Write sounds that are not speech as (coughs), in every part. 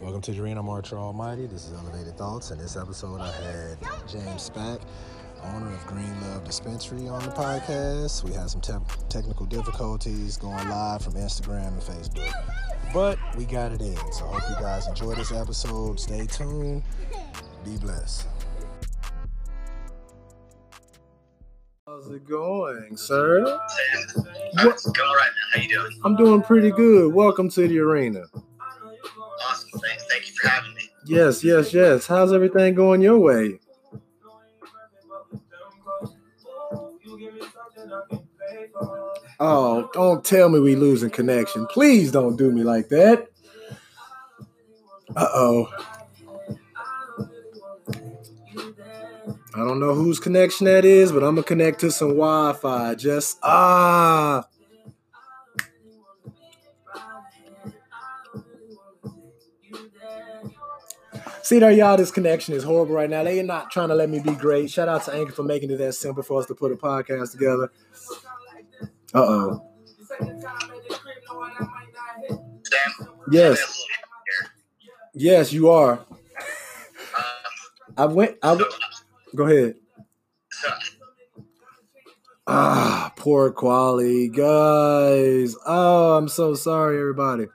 Welcome to the Arena Marcher Almighty. This is Elevated Thoughts. In this episode, I had James Spack, owner of Green Love Dispensary, on the podcast. We had some te- technical difficulties going live from Instagram and Facebook, but we got it in. So I hope you guys enjoy this episode. Stay tuned. Be blessed. How's it going, sir? What? Going right, man. How you doing? I'm doing pretty good. Welcome to the arena. Thank, thank you for having me. Yes, yes, yes. How's everything going your way? Oh, don't tell me we losing connection. Please don't do me like that. Uh oh. I don't know whose connection that is, but I'm gonna connect to some Wi-Fi. Just ah. See there, y'all. This connection is horrible right now. They are not trying to let me be great. Shout out to Anchor for making it that simple for us to put a podcast together. Uh oh. Yes, yes, you are. I went. I w- go ahead. Ah, poor quality, guys. Oh, I'm so sorry, everybody.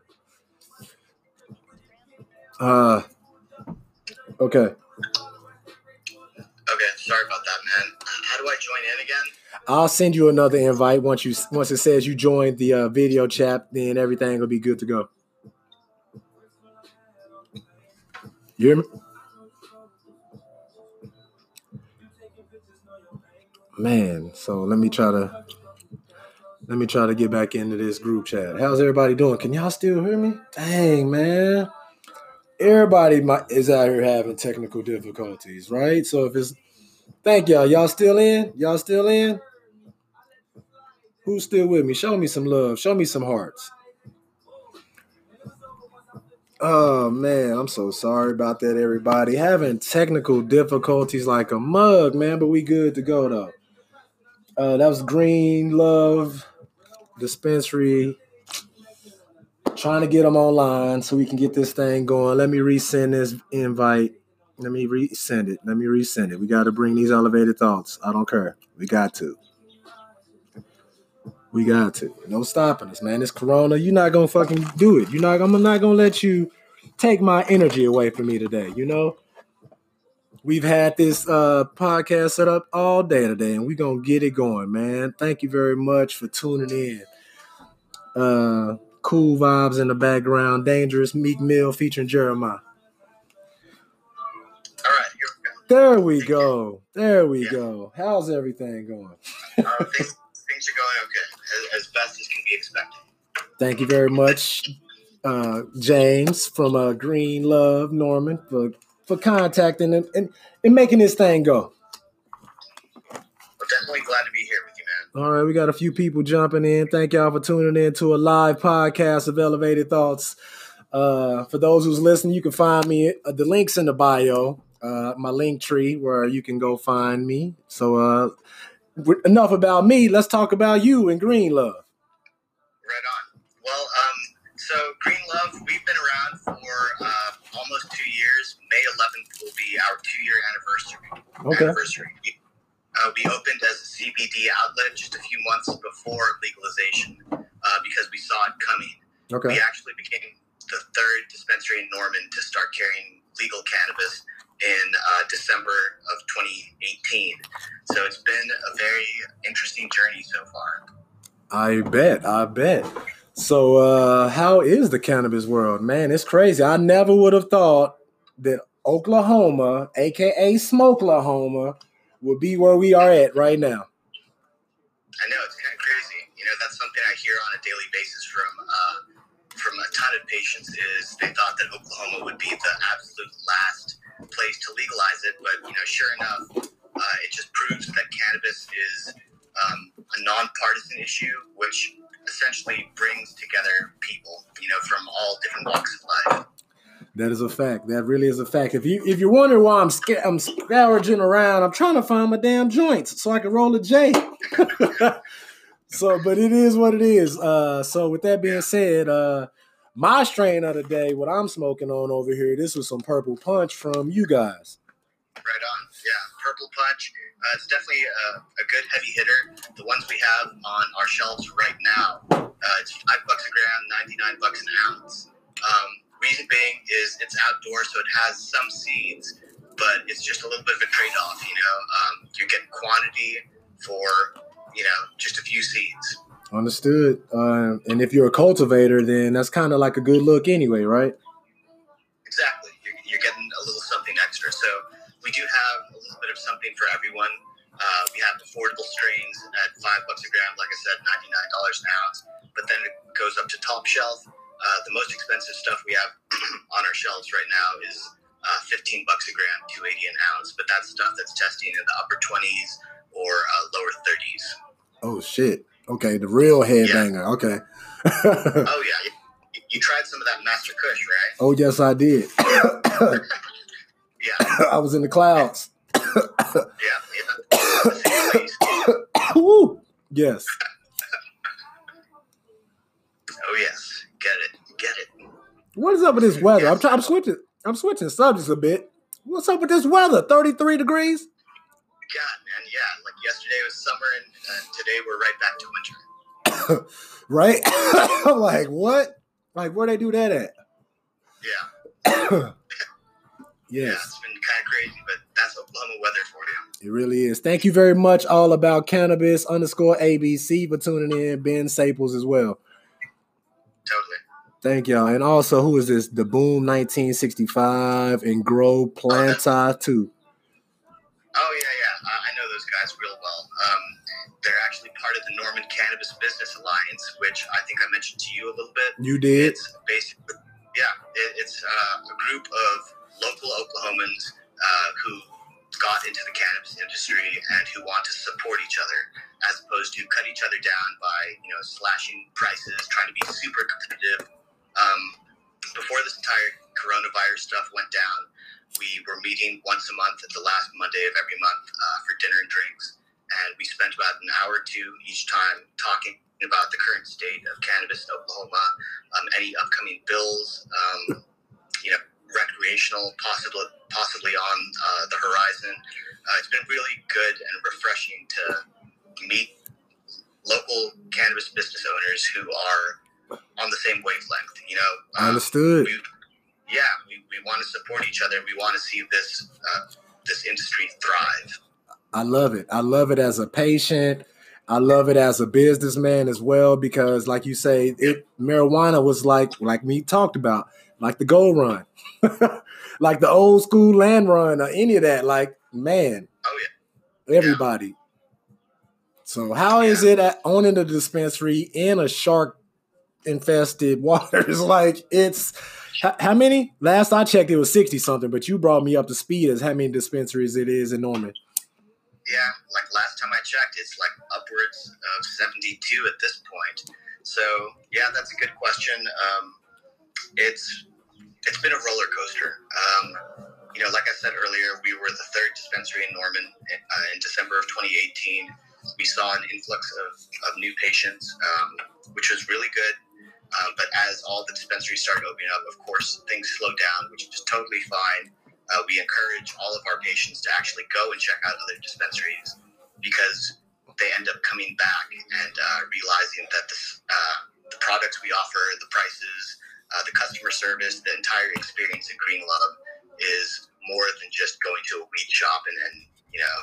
Uh, okay. okay, sorry about that, man. How do I join in again? I'll send you another invite once you once it says you joined the uh, video chat. Then everything will be good to go. You hear me? Man, so let me try to let me try to get back into this group chat. How's everybody doing? Can y'all still hear me? Dang, man. Everybody is out here having technical difficulties, right? So if it's thank y'all. Y'all still in? Y'all still in? Who's still with me? Show me some love. Show me some hearts. Oh man, I'm so sorry about that, everybody. Having technical difficulties like a mug, man, but we good to go though. Uh, that was Green Love Dispensary. Trying to get them online so we can get this thing going. Let me resend this invite. Let me resend it. Let me resend it. We got to bring these elevated thoughts. I don't care. We got to. We got to. No stopping us, man. This Corona, you're not gonna fucking do it. You're not. I'm not gonna let you take my energy away from me today. You know. We've had this uh, podcast set up all day today, and we're gonna get it going, man. Thank you very much for tuning in. Uh, cool vibes in the background. Dangerous Meek Mill featuring Jeremih. All right, here we go. There we go. There we go. How's everything going? Uh, things, things are going okay, as, as best as can be expected. Thank you very much, uh, James from uh, Green Love Norman for for contacting and, and, and making this thing go. I'm definitely glad to be here with you, man. All right, we got a few people jumping in. Thank y'all for tuning in to a live podcast of Elevated Thoughts. Uh, for those who's listening, you can find me. Uh, the links in the bio, uh, my link tree, where you can go find me. So, uh, enough about me. Let's talk about you and Green Love. Right on. Well, um, so Green Love, we've been around for uh, almost two years. May 11th will be our two-year anniversary. Okay. anniversary. We, uh, we opened as a CBD outlet just a few months before legalization uh, because we saw it coming. Okay. We actually became the third dispensary in Norman to start carrying legal cannabis in uh, December of 2018. So it's been a very interesting journey so far. I bet. I bet. So, uh, how is the cannabis world? Man, it's crazy. I never would have thought that Oklahoma, aka Smokelahoma, would be where we are at right now. I know it's kind of crazy. You know, that's something I hear on a daily basis from uh, from a ton of patients. Is they thought that Oklahoma would be the absolute last place to legalize it, but you know, sure enough, uh, it just proves that cannabis is um, a nonpartisan issue, which essentially brings together people. You know, from all different walks of life. That is a fact. That really is a fact. If you if you're wondering why I'm sca- I'm scourging around, I'm trying to find my damn joints so I can roll a J. (laughs) so, but it is what it is. Uh, so with that being said, uh, My strain of the day, what I'm smoking on over here, this was some purple punch from you guys. Right on. Yeah, purple punch. Uh, it's definitely a, a, good heavy hitter. The ones we have on our shelves right now, uh, it's five bucks a gram, ninety nine bucks an ounce. Um, reason being is it's outdoor, so it has some seeds, but it's just a little bit of a trade off. You know, um, you get quantity for you know just a few seeds. Understood. Uh, and if you're a cultivator, then that's kind of like a good look anyway, right? Exactly. You're, you're, getting a little something extra. So we do have a little bit of something for everyone. Uh, we have affordable strains at five bucks a gram, like I said, ninety nine dollars an ounce. But then it goes up to top shelf. Uh, the most expensive stuff we have (clears throat) on our shelves right now is uh, 15 bucks a gram, 280 an ounce. But that's stuff that's testing in the upper 20s or uh, lower 30s. Oh shit! Okay, the real headbanger. Yeah. Okay. oh (laughs) yeah, you, you, tried some of that Master Kush, right? Oh yes, I did. (coughs) (coughs) yeah, I was in the clouds. (coughs) yeah, yeah. Woo! Yes. oh yes, get it, get it. What is up with this weather? I'm, trying. I'm switching. I'm switching subjects a bit. What's up with this weather? Thirty-three degrees. God, man, yeah. Like yesterday was summer, and uh, today we're right back to winter. (coughs) right? I'm (coughs) like, what? Like, where they do that at? Yeah. (coughs) yes. Yeah, it's been kind of crazy, but that's Oklahoma weather for you. It really is. Thank you very much, all about cannabis underscore ABC for tuning in. Ben Sample as well. Thank y'all. And also, who is this? The Boom 1965 and Grow Planta too. Oh yeah, yeah Uh, I know those guys real well. Um, they're actually part of the Norman Cannabis Business Alliance, which I think I mentioned to you a little bit. You did. It's basically, yeah, it, it's uh, a group of local Oklahomans uh, who got into the cannabis industry and who want to support each other, as opposed to cut each other down by you know slashing prices, trying to be super competitive. Um, before this entire coronavirus stuff went down, we were meeting once a month at the last Monday of every month uh, for dinner and drinks. And we spent about an hour or two each time talking about the current state of cannabis in Oklahoma, um, any upcoming bills, um, you know, recreational, possibly possibly on uh, the horizon. Uh, it's been really good and refreshing to meet local cannabis business owners who are on the same wavelength. You know, um, understood. We, yeah, we, we want to support each other. We want to see this uh, this industry thrive. I love it. I love it as a patient. I love it as a businessman as well because, like you say, it marijuana was like like we talked about, like the gold run, (laughs) like the old school land run or any of that. Like man, oh yeah, everybody. Yeah. So how yeah. is it at owning a dispensary in a shark infested (laughs) waters? like it's how, many? Last I checked, it was sixty something. But you brought me up to speed as how many dispensaries it is in Norman. Yeah, like last time I checked, it's like upwards of seventy-two at this point. So yeah, that's a good question. Um, it's it's been a roller coaster. Um, you know, like I said earlier, we were the third dispensary in Norman uh, in December of 2018. We saw an influx of, of new patients, um, which was really good um, but as all the dispensaries started opening up, of course, things slowed down, which is totally fine. Uh, we encourage all of our patients to actually go and check out other dispensaries because they end up coming back and uh, realizing that this, uh, the products we offer, the prices, uh, the customer service, the entire experience at Green Love is more than just going to a weed shop and, and you know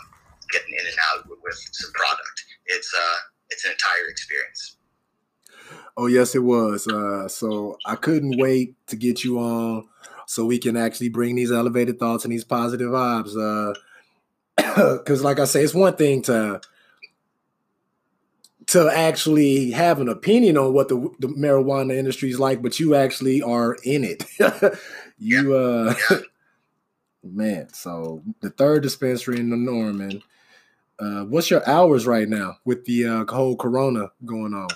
getting in and out with, with some product. It's uh, it's an entire experience. Oh yes, it was. Uh, so I couldn't wait to get you on, so we can actually bring these elevated thoughts and these positive vibes. Because, uh, (coughs) like I say, it's one thing to to actually have an opinion on what the, the marijuana industry is like, but you actually are in it. (laughs) you, uh, (laughs) man. So the third dispensary in the Norman. Uh, what's your hours right now with the uh, whole Corona going on?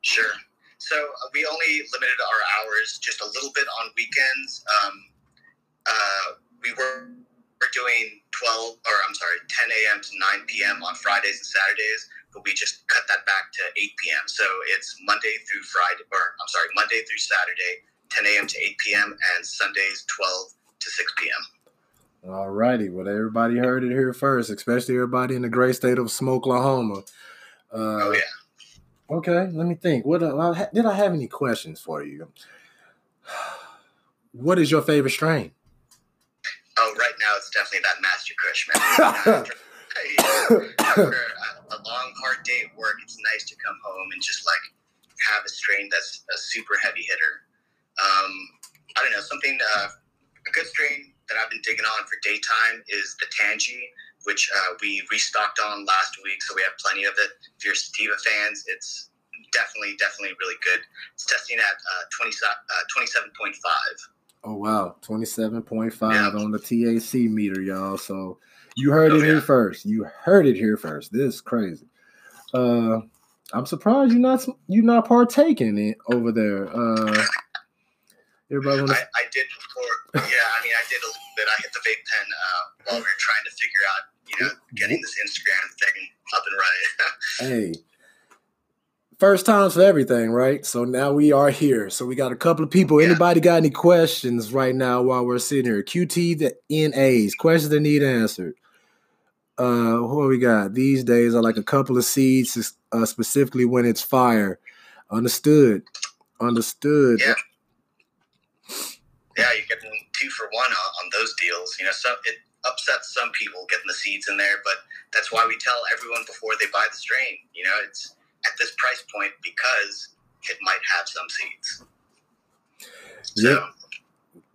Sure. So uh, we only limited our hours just a little bit on weekends. Um, uh, we were, were doing 12, or I'm sorry, 10 a.m. to 9 p.m. on Fridays and Saturdays, but we just cut that back to 8 p.m. So it's Monday through Friday, or I'm sorry, Monday through Saturday, 10 a.m. to 8 p.m., and Sundays 12 to 6 p.m. All righty. Well, everybody heard it here first, especially everybody in the great state of Smokelahoma. Uh, oh, yeah. Okay, let me think. What uh, did I have any questions for you? What is your favorite strain? Oh, right now it's definitely that Master Kush, man. (laughs) after, after a, long, hard day at work, it's nice to come home and just like have a strain that's a super heavy hitter. Um, I don't know, something, uh, a good strain that I've been digging on for daytime is the Tangie, which uh, we restocked on last week, so we have plenty of it. If you're sativa fans, it's definitely, definitely really good. It's testing at uh, 20, uh, 27.5. Oh wow, twenty seven point five on the TAC meter, y'all. So you heard oh, it yeah. here first. You heard it here first. This is crazy. Uh, I'm surprised you're not you're not partaking it over there. Uh, everybody wanna... I, I did before. Yeah, I mean, I did a little bit. I hit the vape pen uh, while we were trying to figure out, you know, getting this Instagram thing up and running. hey, first times for everything, right? So now we are here. So we got a couple of people. Yeah. Anybody got any questions right now while we're sitting here? QT the NAs, questions that need answered. Uh, what we got? These days are like a couple of seeds, uh, specifically when it's fire. Understood. Understood. Yeah. Yeah, you're getting two for one on, on those deals. You know, so it upsets some people getting the seeds in there, but that's why we tell everyone before they buy the strain. You know, it's at this price point because it might have some seeds. So, yep.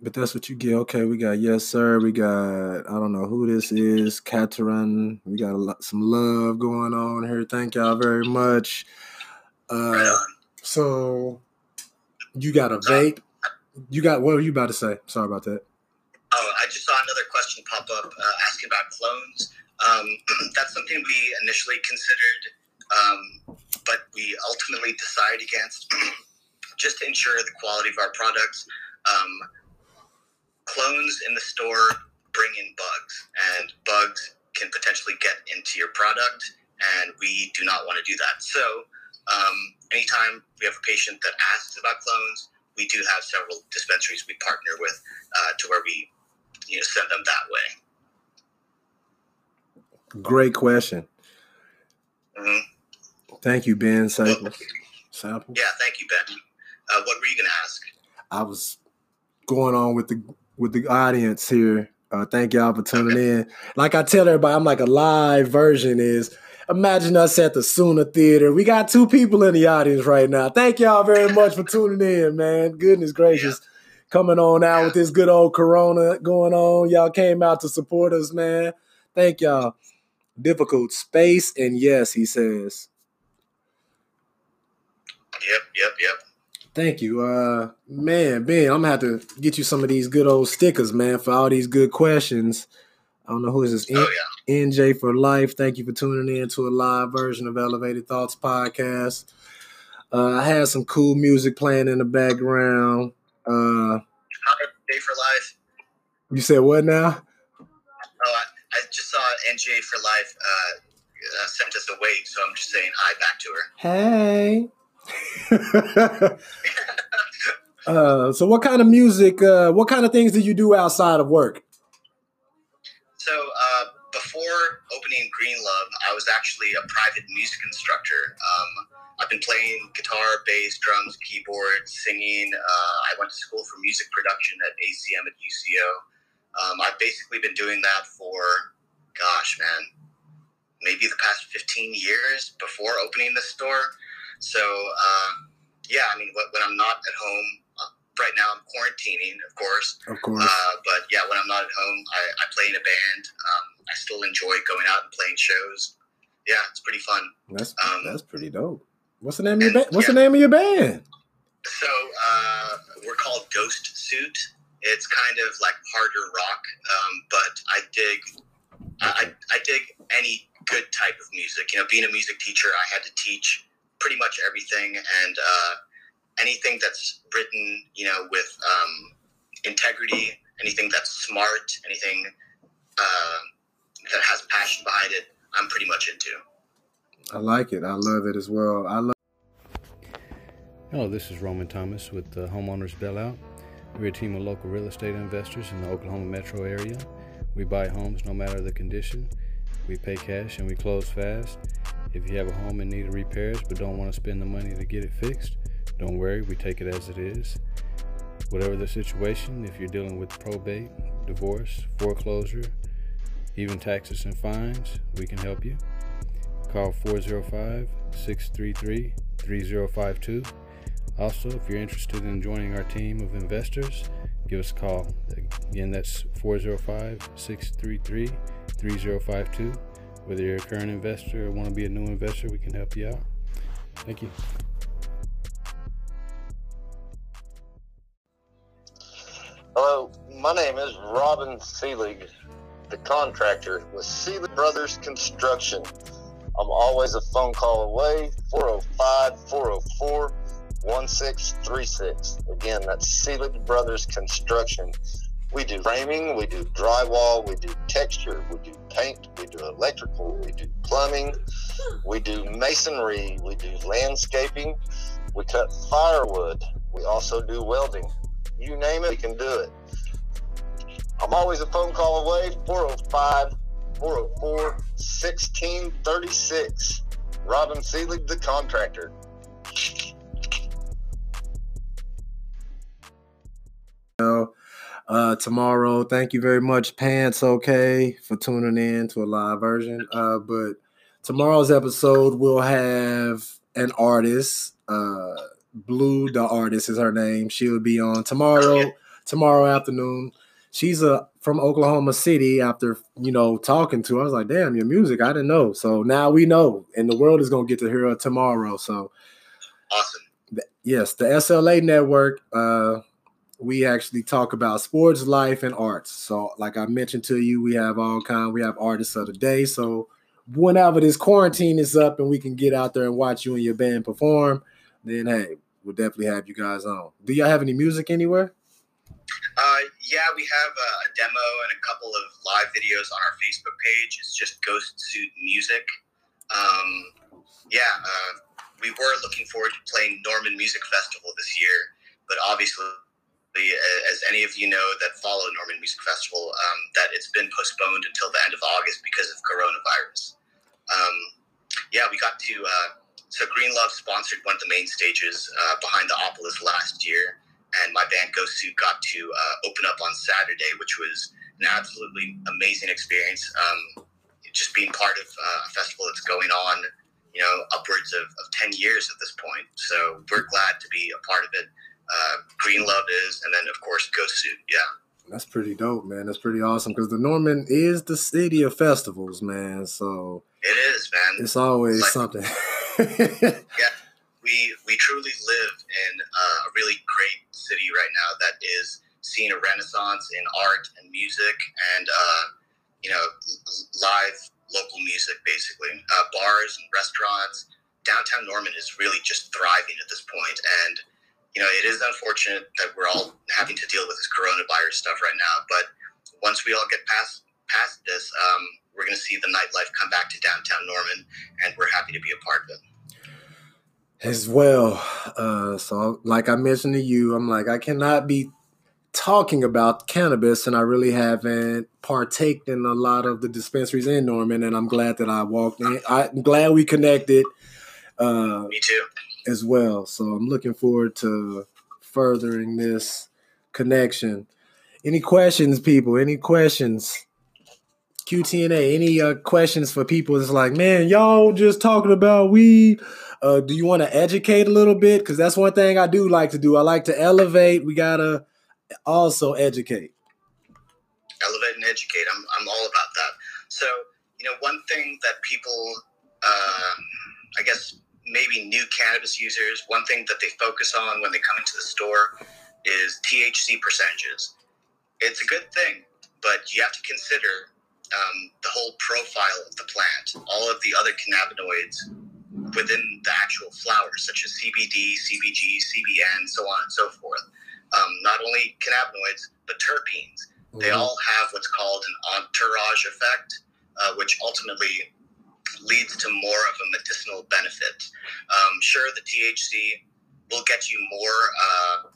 But that's what you get. Okay, we got yes sir. We got I don't know who this is. Kataran. We got a lot, some love going on here. Thank y'all very much. Uh, right so you got a vape. You got what were you about to say? Sorry about that. Oh, I just saw question pop up uh, asking about clones. Um, (clears throat) that's something we initially considered um, but we ultimately decide against (clears throat) just to ensure the quality of our products. Um, clones in the store bring in bugs, and bugs can potentially get into your product, and we do not want to do that. So, um, anytime we have a patient that asks about clones, we do have several dispensaries we partner with uh, to where we you know send them that way. Great question. Mm-hmm. Thank you, Ben Sample. Sample. Yeah, thank you, Ben. Uh, what were you going to ask? I was going on with the with the audience here. Uh, thank y'all for tuning okay. in. Like I tell everybody, I'm like a live version is. Imagine us at the Sooner Theater. We got two people in the audience right now. Thank y'all very much for tuning in, man. Goodness gracious. Yeah. Coming on out with this good old Corona going on. Y'all came out to support us, man. Thank y'all. Difficult space, and yes, he says Yep, yep, yep. Thank you. Uh man, Ben, I'm gonna have to get you some of these good old stickers, man, for all these good questions. I don't know who is this. Oh, yeah. NJ for life. Thank you for tuning in to a live version of Elevated Thoughts podcast. Uh, I had some cool music playing in the background. Uh, Day for life. You said what now? Oh, I, I just saw NJ for life uh, uh, sent us a wave, so I'm just saying hi back to her. Hey. (laughs) uh, so, what kind of music? Uh, what kind of things do you do outside of work? So, uh, before opening Green Love, I was actually a private music instructor. Um, I've been playing guitar, bass, drums, keyboard, singing. Uh, I went to school for music production at ACM at UCO. Um, I've basically been doing that for, gosh, man, maybe the past 15 years before opening this store. So uh, yeah, I mean, when I'm not at home, uh, right now I'm quarantining, of course. Of course. Uh, but yeah, when I'm not at home, I, I play in a band. Um, I still enjoy going out and playing shows. Yeah, it's pretty fun. That's um, that's pretty dope. What's the name of your band? What's yeah. the name of your band? So uh, we're called Ghost Suit. It's kind of like harder rock, um, but I dig I, I dig any good type of music. You know, being a music teacher, I had to teach pretty much everything and uh, anything that's written, you know, with um, integrity, anything that's smart, anything uh, that has passion behind it, I'm pretty much into. I like it. I love it as well. I love. Hello, this is Roman Thomas with the Homeowners Bailout. We're a team of local real estate investors in the Oklahoma metro area. We buy homes no matter the condition. We pay cash and we close fast. If you have a home in need of repairs but don't want to spend the money to get it fixed, don't worry, we take it as it is. Whatever the situation, if you're dealing with probate, divorce, foreclosure, even taxes and fines, we can help you. Call 405 633 3052. Also, if you're interested in joining our team of investors, give us a call. Again, that's 405 633 3052. Whether you're a current investor or want to be a new investor, we can help you out. Thank you. Hello, my name is Robin Seelig, the contractor with Seelig Brothers Construction. I'm always a phone call away, 405 404 1636. Again, that's Seelig Brothers Construction. We do framing, we do drywall, we do texture, we do paint, we do electrical, we do plumbing, we do masonry, we do landscaping, we cut firewood, we also do welding. You name it, we can do it. I'm always a phone call away, 405 404 1636. Robin Seelig, the contractor. Uh, tomorrow, thank you very much, Pants OK, for tuning in to a live version. Uh, but tomorrow's episode will have an artist. Uh, Blue, the artist, is her name. She'll be on tomorrow, tomorrow afternoon. She's a from Oklahoma City. After you know talking to her, I was like, "Damn, your music! I didn't know." So now we know, and the world is gonna get to hear her tomorrow. So Awesome. yes, the SLA network. Uh, we actually talk about sports, life, and arts. So, like I mentioned to you, we have all kind. We have artists of the day. So, whenever this quarantine is up and we can get out there and watch you and your band perform, then hey, we'll definitely have you guys on. Do y'all have any music anywhere? Yeah, we have a, a demo and a couple of live videos on our Facebook page. It's just Ghost Suit Music. Um, yeah, uh, we were looking forward to playing Norman Music Festival this year, but obviously, as any of you know that follow Norman Music Festival, um, that it's been postponed until the end of August because of coronavirus. Um, yeah, we got to. Uh, so Green Love sponsored one of the main stages uh, behind the Opolis last year, and my band Ghost Suit got to uh, open up on Saturday, which was an absolutely amazing experience. Um, just being part of uh, a festival that's going on, you know, upwards of, of 10 years at this point. So we're glad to be a part of it. Uh, Green Love is, and then of course Ghost Suit. Yeah. That's pretty dope, man. That's pretty awesome because the Norman is the city of festivals, man. So it is, man. It's always Like- something. (laughs) yeah, we we truly live in uh, a really great city right now that is seeing a renaissance in art and music and uh, you know live local music basically. Uh, bars and restaurants. Downtown norman is really just thriving at this point and you know it is unfortunate that we're all having to deal with this coronavirus stuff right now but once we all get past past this um, we're going to see the nightlife come back to downtown norman and we're happy to be a part of it as well. Uh, so, like I mentioned to you, I'm like, I cannot be talking about cannabis, and I really haven't partaked in a lot of the dispensaries in Norman, and I'm glad that I walked in. I'm glad we connected uh, me too as well. So, I'm looking forward to furthering this connection. Any questions, people? Any questions? QTNA, any uh, questions for people? It's like, man, y'all just talking about weed. Uh, do you want to educate a little bit? Because that's one thing I do like to do. I like to elevate. We gotta also educate. elevate and educate. I'm, I'm all about that. So, you know, one thing that people, um, I guess, maybe new cannabis users, one thing that they focus on when they come into the store is THC percentages. It's a good thing, but you have to consider um, the whole profile of the plant, all of the other cannabinoids within the actual flowers, such as CBD, CBG, CBN, so on and so forth. Um, not only cannabinoids, but terpenes. They all have what's called an entourage effect, uh, which ultimately leads to more of a medicinal benefit. Um, sure, the THC will get you more uh,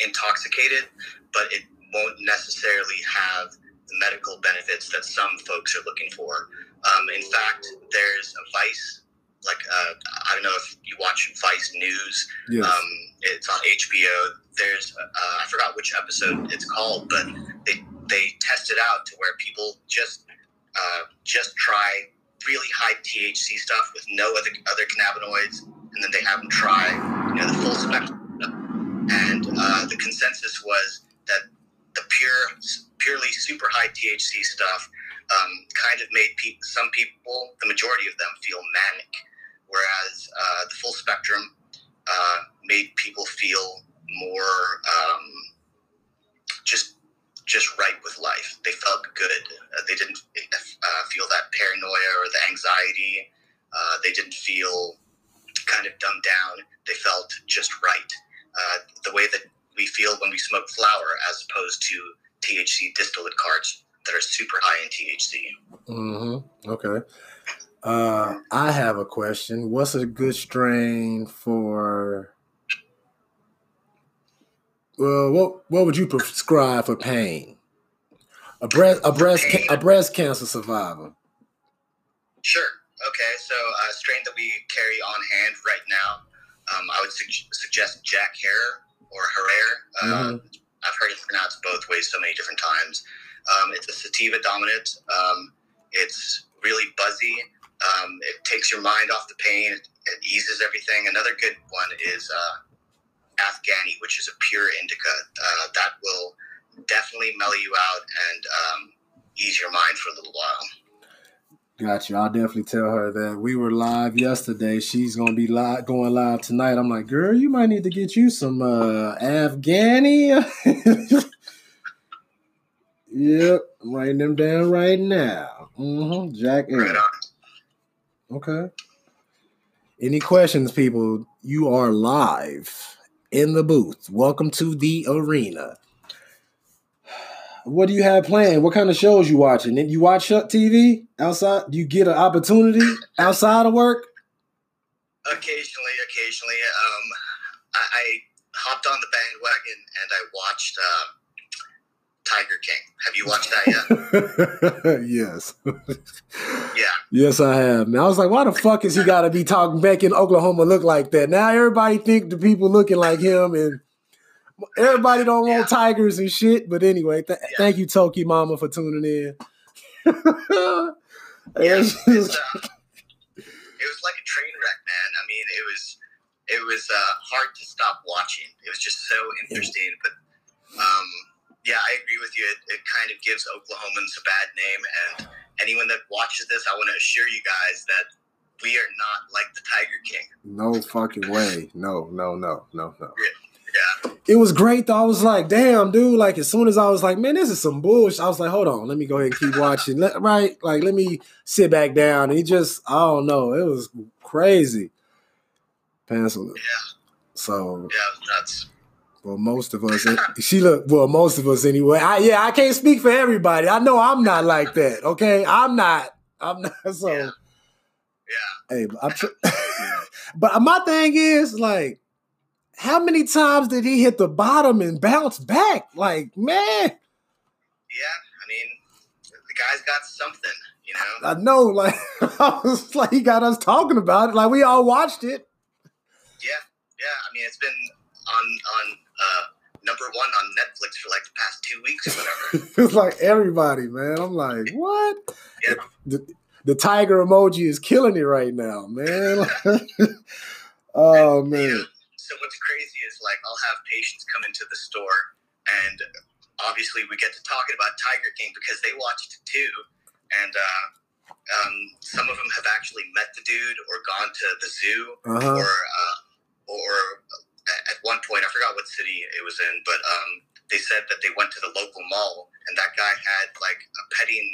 intoxicated, but it won't necessarily have the medical benefits that some folks are looking for. Um, in fact, there's a Vice, like uh, I don't know if you watch Vice News. Yes. Um, it's on HBO. There's uh, I forgot which episode it's called, but they they test it out to where people just uh, just try really high THC stuff with no other other cannabinoids, and then they have them try you know the full spectrum. And uh, the consensus was that the pure purely super high THC stuff um, kind of made pe- some people, the majority of them, feel manic, whereas uh, the full spectrum uh, made people feel more um, just just right with life. They felt good. Uh, they didn't uh, feel that paranoia or the anxiety. Uh, they didn't feel kind of dumbed down. They felt just right. Uh, the way that we feel when we smoke flower, as opposed to THC distillate carts that are super high in THC. Mm-hmm. Okay. Uh, I have a question. What's a good strain for? Well, what what would you prescribe for pain? A breast a breast a breast cancer survivor. Sure. Okay. So a strain that we carry on hand right now, um, I would su- suggest Jack Hare or Herrera. Uh, I've heard it pronounced both ways so many different times. Um, it's a sativa dominant. Um, it's really buzzy. Um, it takes your mind off the pain. It, it eases everything. Another good one is uh, Afghani, which is a pure indica. Uh, that will definitely mellow you out and um, ease your mind for a little while. Got you. I'll definitely tell her that we were live yesterday. She's gonna be live, going live tonight. I'm like, girl, you might need to get you some uh, Afghani. (laughs) yep, writing them down right now. Mm-hmm. Jack. Right. Okay. Any questions, people? You are live in the booth. Welcome to the arena. What do you have planned? What kind of shows you watching? Did you watch TV outside? Do you get an opportunity outside of work? Occasionally, occasionally, um, I, I hopped on the bandwagon and I watched uh, Tiger King. Have you watched that yet? (laughs) yes. (laughs) Yeah. Yes, I have. Man, I was like, why the fuck is he got to be talking back in Oklahoma look like that? Now everybody think the people looking like him and everybody don't Yeah. want tigers and shit. But anyway, th- Yeah. thank you, Toki Mama, for tuning in. (laughs) Yeah, It's uh, it was like a train wreck, man. I mean, it was it was uh, hard to stop watching. It was just so interesting. But It, it kind of gives Oklahomans a bad name, and anyone that watches this, I want to assure you guys that we are not like the Tiger King. no fucking way. No, no, no, no, no. Yeah, It was great though. I was like, damn, dude. Like as soon as I was like, man, this is some bullshit. I was like, hold on, let me go ahead and keep watching. Let, right? Like, let me sit back down. And he just, I don't know. It was crazy. Pencil. yeah, So, yeah. Nuts. Well, most of us, she look, well, most of us anyway. I, yeah, I can't speak for everybody. I know I'm not like that. Okay, I'm not. I'm not. (laughs) So, Yeah. Yeah. hey, but. Tr- (laughs) but my thing is like, how many times did he hit the bottom and bounce back? Like, man, Yeah, I mean, the guy's got something, you know. I know. Like, (laughs) I was like, he got us talking about it. Like, we all watched it. Yeah, yeah. I mean, it's been on on uh, number one on Netflix for like the past two weeks or whatever. (laughs) It's like everybody, man. I'm like, what? Yeah. The, the tiger emoji is killing it right now, man. (laughs) oh You man. know, so what's crazy is like I'll have patients come into the store, and obviously we get to talking about Tiger King because they watched it too, and uh, um, some of them have actually met the dude or gone to the zoo Uh huh. or uh, or at one point I forgot what city it was in, but um, they said that they went to the local mall and that guy had like a petting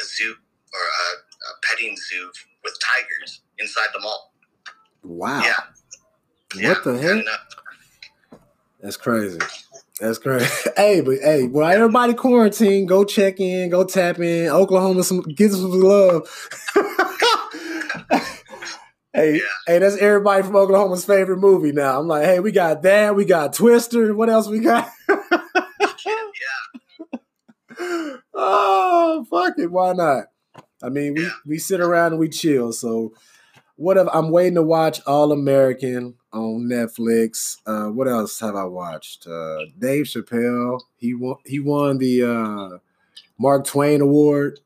a, zoo or a, a petting zoo with tigers inside the mall. Wow. Yeah, What the kinda heck? That's crazy. That's crazy. (laughs) hey, but hey, while everybody quarantine, go check in, go tap in. Oklahoma, some give us some love. (laughs) Hey, Yeah. hey, that's everybody from Oklahoma's favorite movie now. I'm like, hey, we got that, we got Twister. What else we got? yeah, (laughs) oh, fuck it. Why not? I mean, we, Yeah. we sit around and we chill. So, what if I'm waiting to watch All American on Netflix? Uh, what else have I watched? Uh, Dave Chappelle. He won. He won the uh, Mark Twain Award.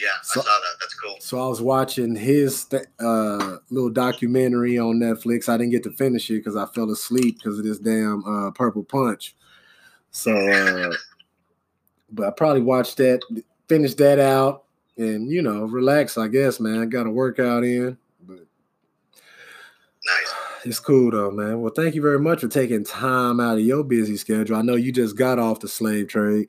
Yeah. So- I saw that. That's cool. So I was watching his uh, little documentary on Netflix. I didn't get to finish it because I fell asleep because of this damn uh, Purple Punch. So, uh, but I probably watched that, finish that out, and you know, relax. I guess, man. Got a workout in, but Nice. it's cool though, man. Well, thank you very much for taking time out of your busy schedule. I know you just got off the slave trade.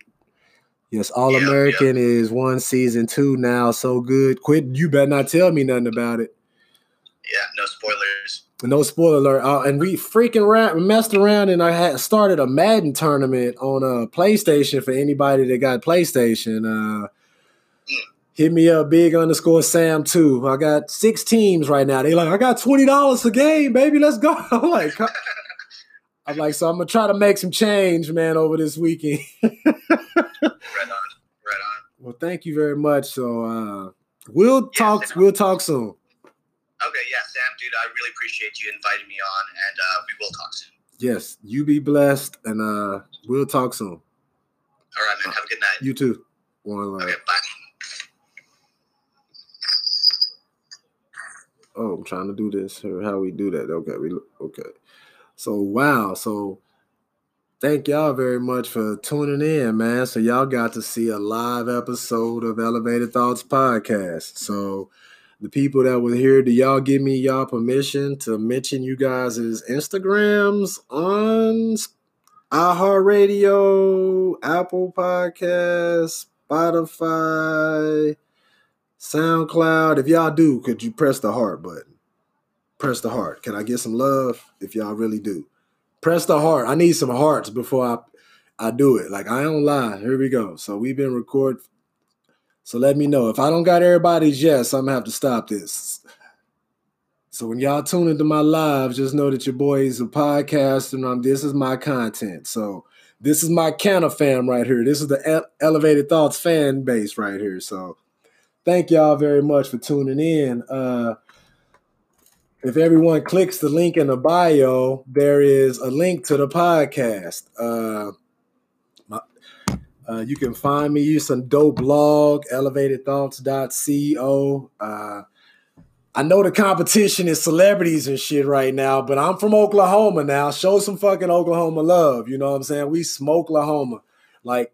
Yes, All Yeah, yeah. American is one season two now. So good. Quit. You better not tell me nothing about it. Yeah, no spoilers. No spoiler alert. Uh, and we freaking around, messed around, and I had started a Madden tournament on uh, PlayStation for anybody that got PlayStation. Uh, hit me up, big underscore Sam two. I got six teams right now. They like, I got twenty dollars a game, baby. Let's go. (laughs) I'm like, I'm like, so I'm gonna try to make some change, man, over this weekend. (laughs) Right on. Right on. well, thank you very much. So uh, we'll talk. We'll talk soon. Okay, yeah, Sam, dude, I really appreciate you inviting me on, and uh, we will talk soon. Yes, you be blessed, and uh, we'll talk soon. All right, man. Have a good night. You too. One love. Okay, bye. oh, I'm trying to do this. Or how we do that? Okay, we okay. So wow, so thank y'all very much for tuning in, man. So y'all got to see a live episode of Elevated Thoughts podcast. So the people that were here, do y'all give me y'all permission to mention you guys' Instagrams on iHeartRadio, Apple Podcasts, Spotify, SoundCloud. If y'all do, could you press the heart button? Press the heart. Can I get some love if y'all really do? Press the heart. I need some hearts before I I do it. Like I don't lie. Here we go. So we've been recording. So let me know. If I don't got everybody's yes, I'm gonna have to stop this. So when y'all tune into my lives, just know that your boy is a podcaster and I'm, this is my content. So this is my Canna fam right here. This is the Elevated Thoughts fan base right here. So thank y'all very much for tuning in. Uh, if everyone clicks the link in the bio, there is a link to the podcast. Uh, my, uh, you can find me use some dope blog, elevatedthoughts.co. Uh, I know the competition is celebrities and shit right now, but I'm from Oklahoma now. Show some fucking Oklahoma love. You know what I'm saying? We smoke Oklahoma. Like,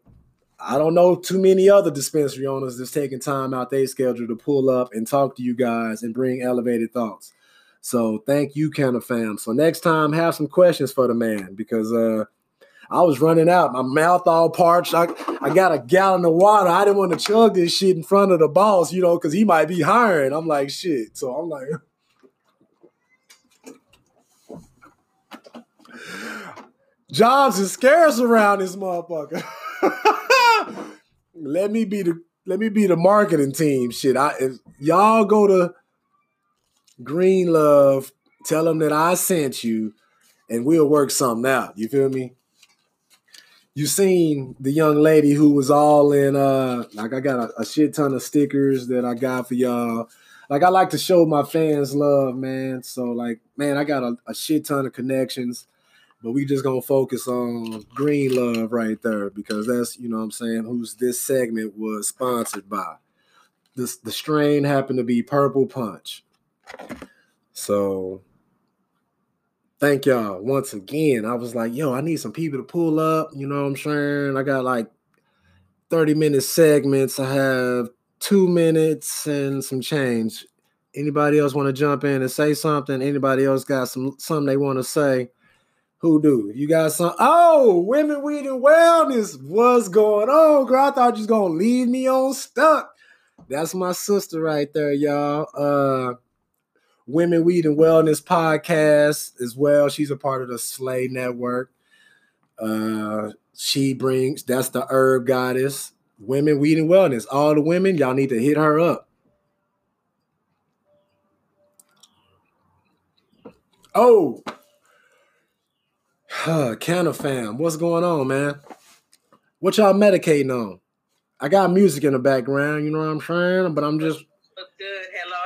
I don't know too many other dispensary owners that's taking time out their schedule to pull up and talk to you guys and bring elevated thoughts. So thank you, Canna fam. So next time, have some questions for the man because uh I was running out, my mouth all parched. I, I got a gallon of water. I didn't want to chug this shit in front of the boss, you know, because he might be hiring. I'm like, shit. So I'm like, (laughs) jobs is scarce around this motherfucker. (laughs) let me be the let me be the marketing team. Shit, I if y'all go to Green Love, tell them that I sent you, and we'll work something out. You feel me? You seen the young lady who was all in uh like I got a, a shit ton of stickers that I got for y'all. Like I like to show my fans love, man. So like, man, I got a, a shit ton of connections, but we just gonna focus on Green Love right there because that's you know what I'm saying who's this segment was sponsored by. This the strain happened to be Purple Punch. So thank y'all once again. I was like, yo, I need some people to pull up. You know what I'm saying? I got like 30 minute segments. I have two minutes and some change. Anybody else want to jump in and say something? Anybody else got some something they want to say? Who do? You got some? Oh, women, weed, and wellness. What's going on, girl? I thought you was gonna leave me on stuck. That's my sister right there, y'all. Uh Women, Weed, and Wellness podcast as well. She's a part of the Slay Network. Uh, she brings that's the herb goddess. Women, Weed, and Wellness. All the women, y'all need to hit her up. Oh, huh, Canna fam, what's going on, man? What y'all medicating on? I got music in the background, you know what I'm saying? But I'm just Look good. Hello,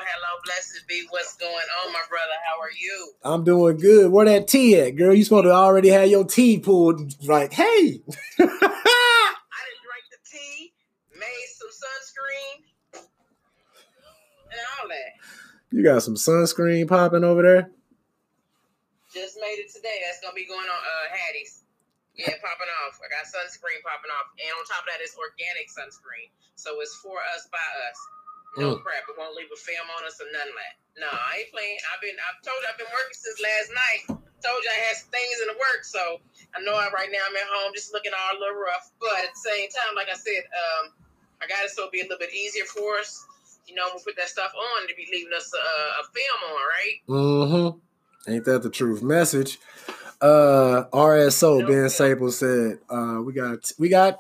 be. What's going on, my brother? How are you? I'm doing good. Where that tea at, girl? You supposed to already have your tea pulled. Like, hey, (laughs) I didn't drink the tea, made some sunscreen, and all that. you got some sunscreen popping over there. Just made it today. That's gonna be going on uh Hattie's. Yeah, popping off. I got sunscreen popping off, and on top of that, it's organic sunscreen, so it's for us by us. No Mm. crap. It won't leave a film on us or none of that. No, I ain't playing. I've been. I've told you I've been working since last night. Told you I had some things in the work, so I know I, right now I'm at home just looking all a little rough. But at the same time, like I said, um, I got it so it'll be a little bit easier for us. You know, we put that stuff on to be leaving us a, a film on, right? Mm-hmm. Ain't that the truth? Message. Uh RSO Ben Sample said, uh, we got we got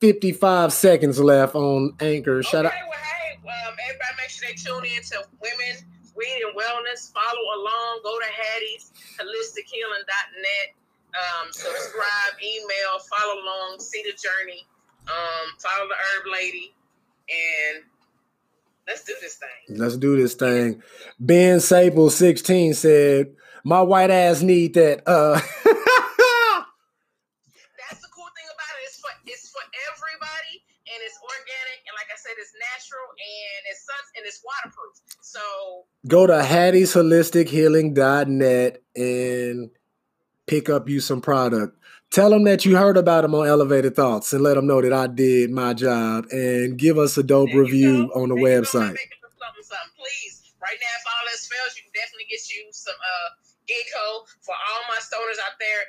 55 seconds left on Anchor. Shout okay, out. Um, everybody make sure they tune in to Women, Weed, and Wellness. Follow along. Go to Hattie's, holistichealing.net. Um, subscribe, email, follow along, see the journey. Um, follow the herb lady, and let's do this thing. Let's do this thing. Ben Sample 16 said, my white ass need that. Uh (laughs) That's the cool thing about it. It's for it's for everybody, and it's organic, and like I said, it's natural, and it's sun and it's waterproof. So go to hattie'sholistichealing.net and pick up you some product. Tell them that you heard about them on Elevated Thoughts and let them know that I did my job and give us a dope There review go. on the There website. Something, something. Please, right now, if all else fails, you can definitely get you some uh Ginkgo for all my stoners out there.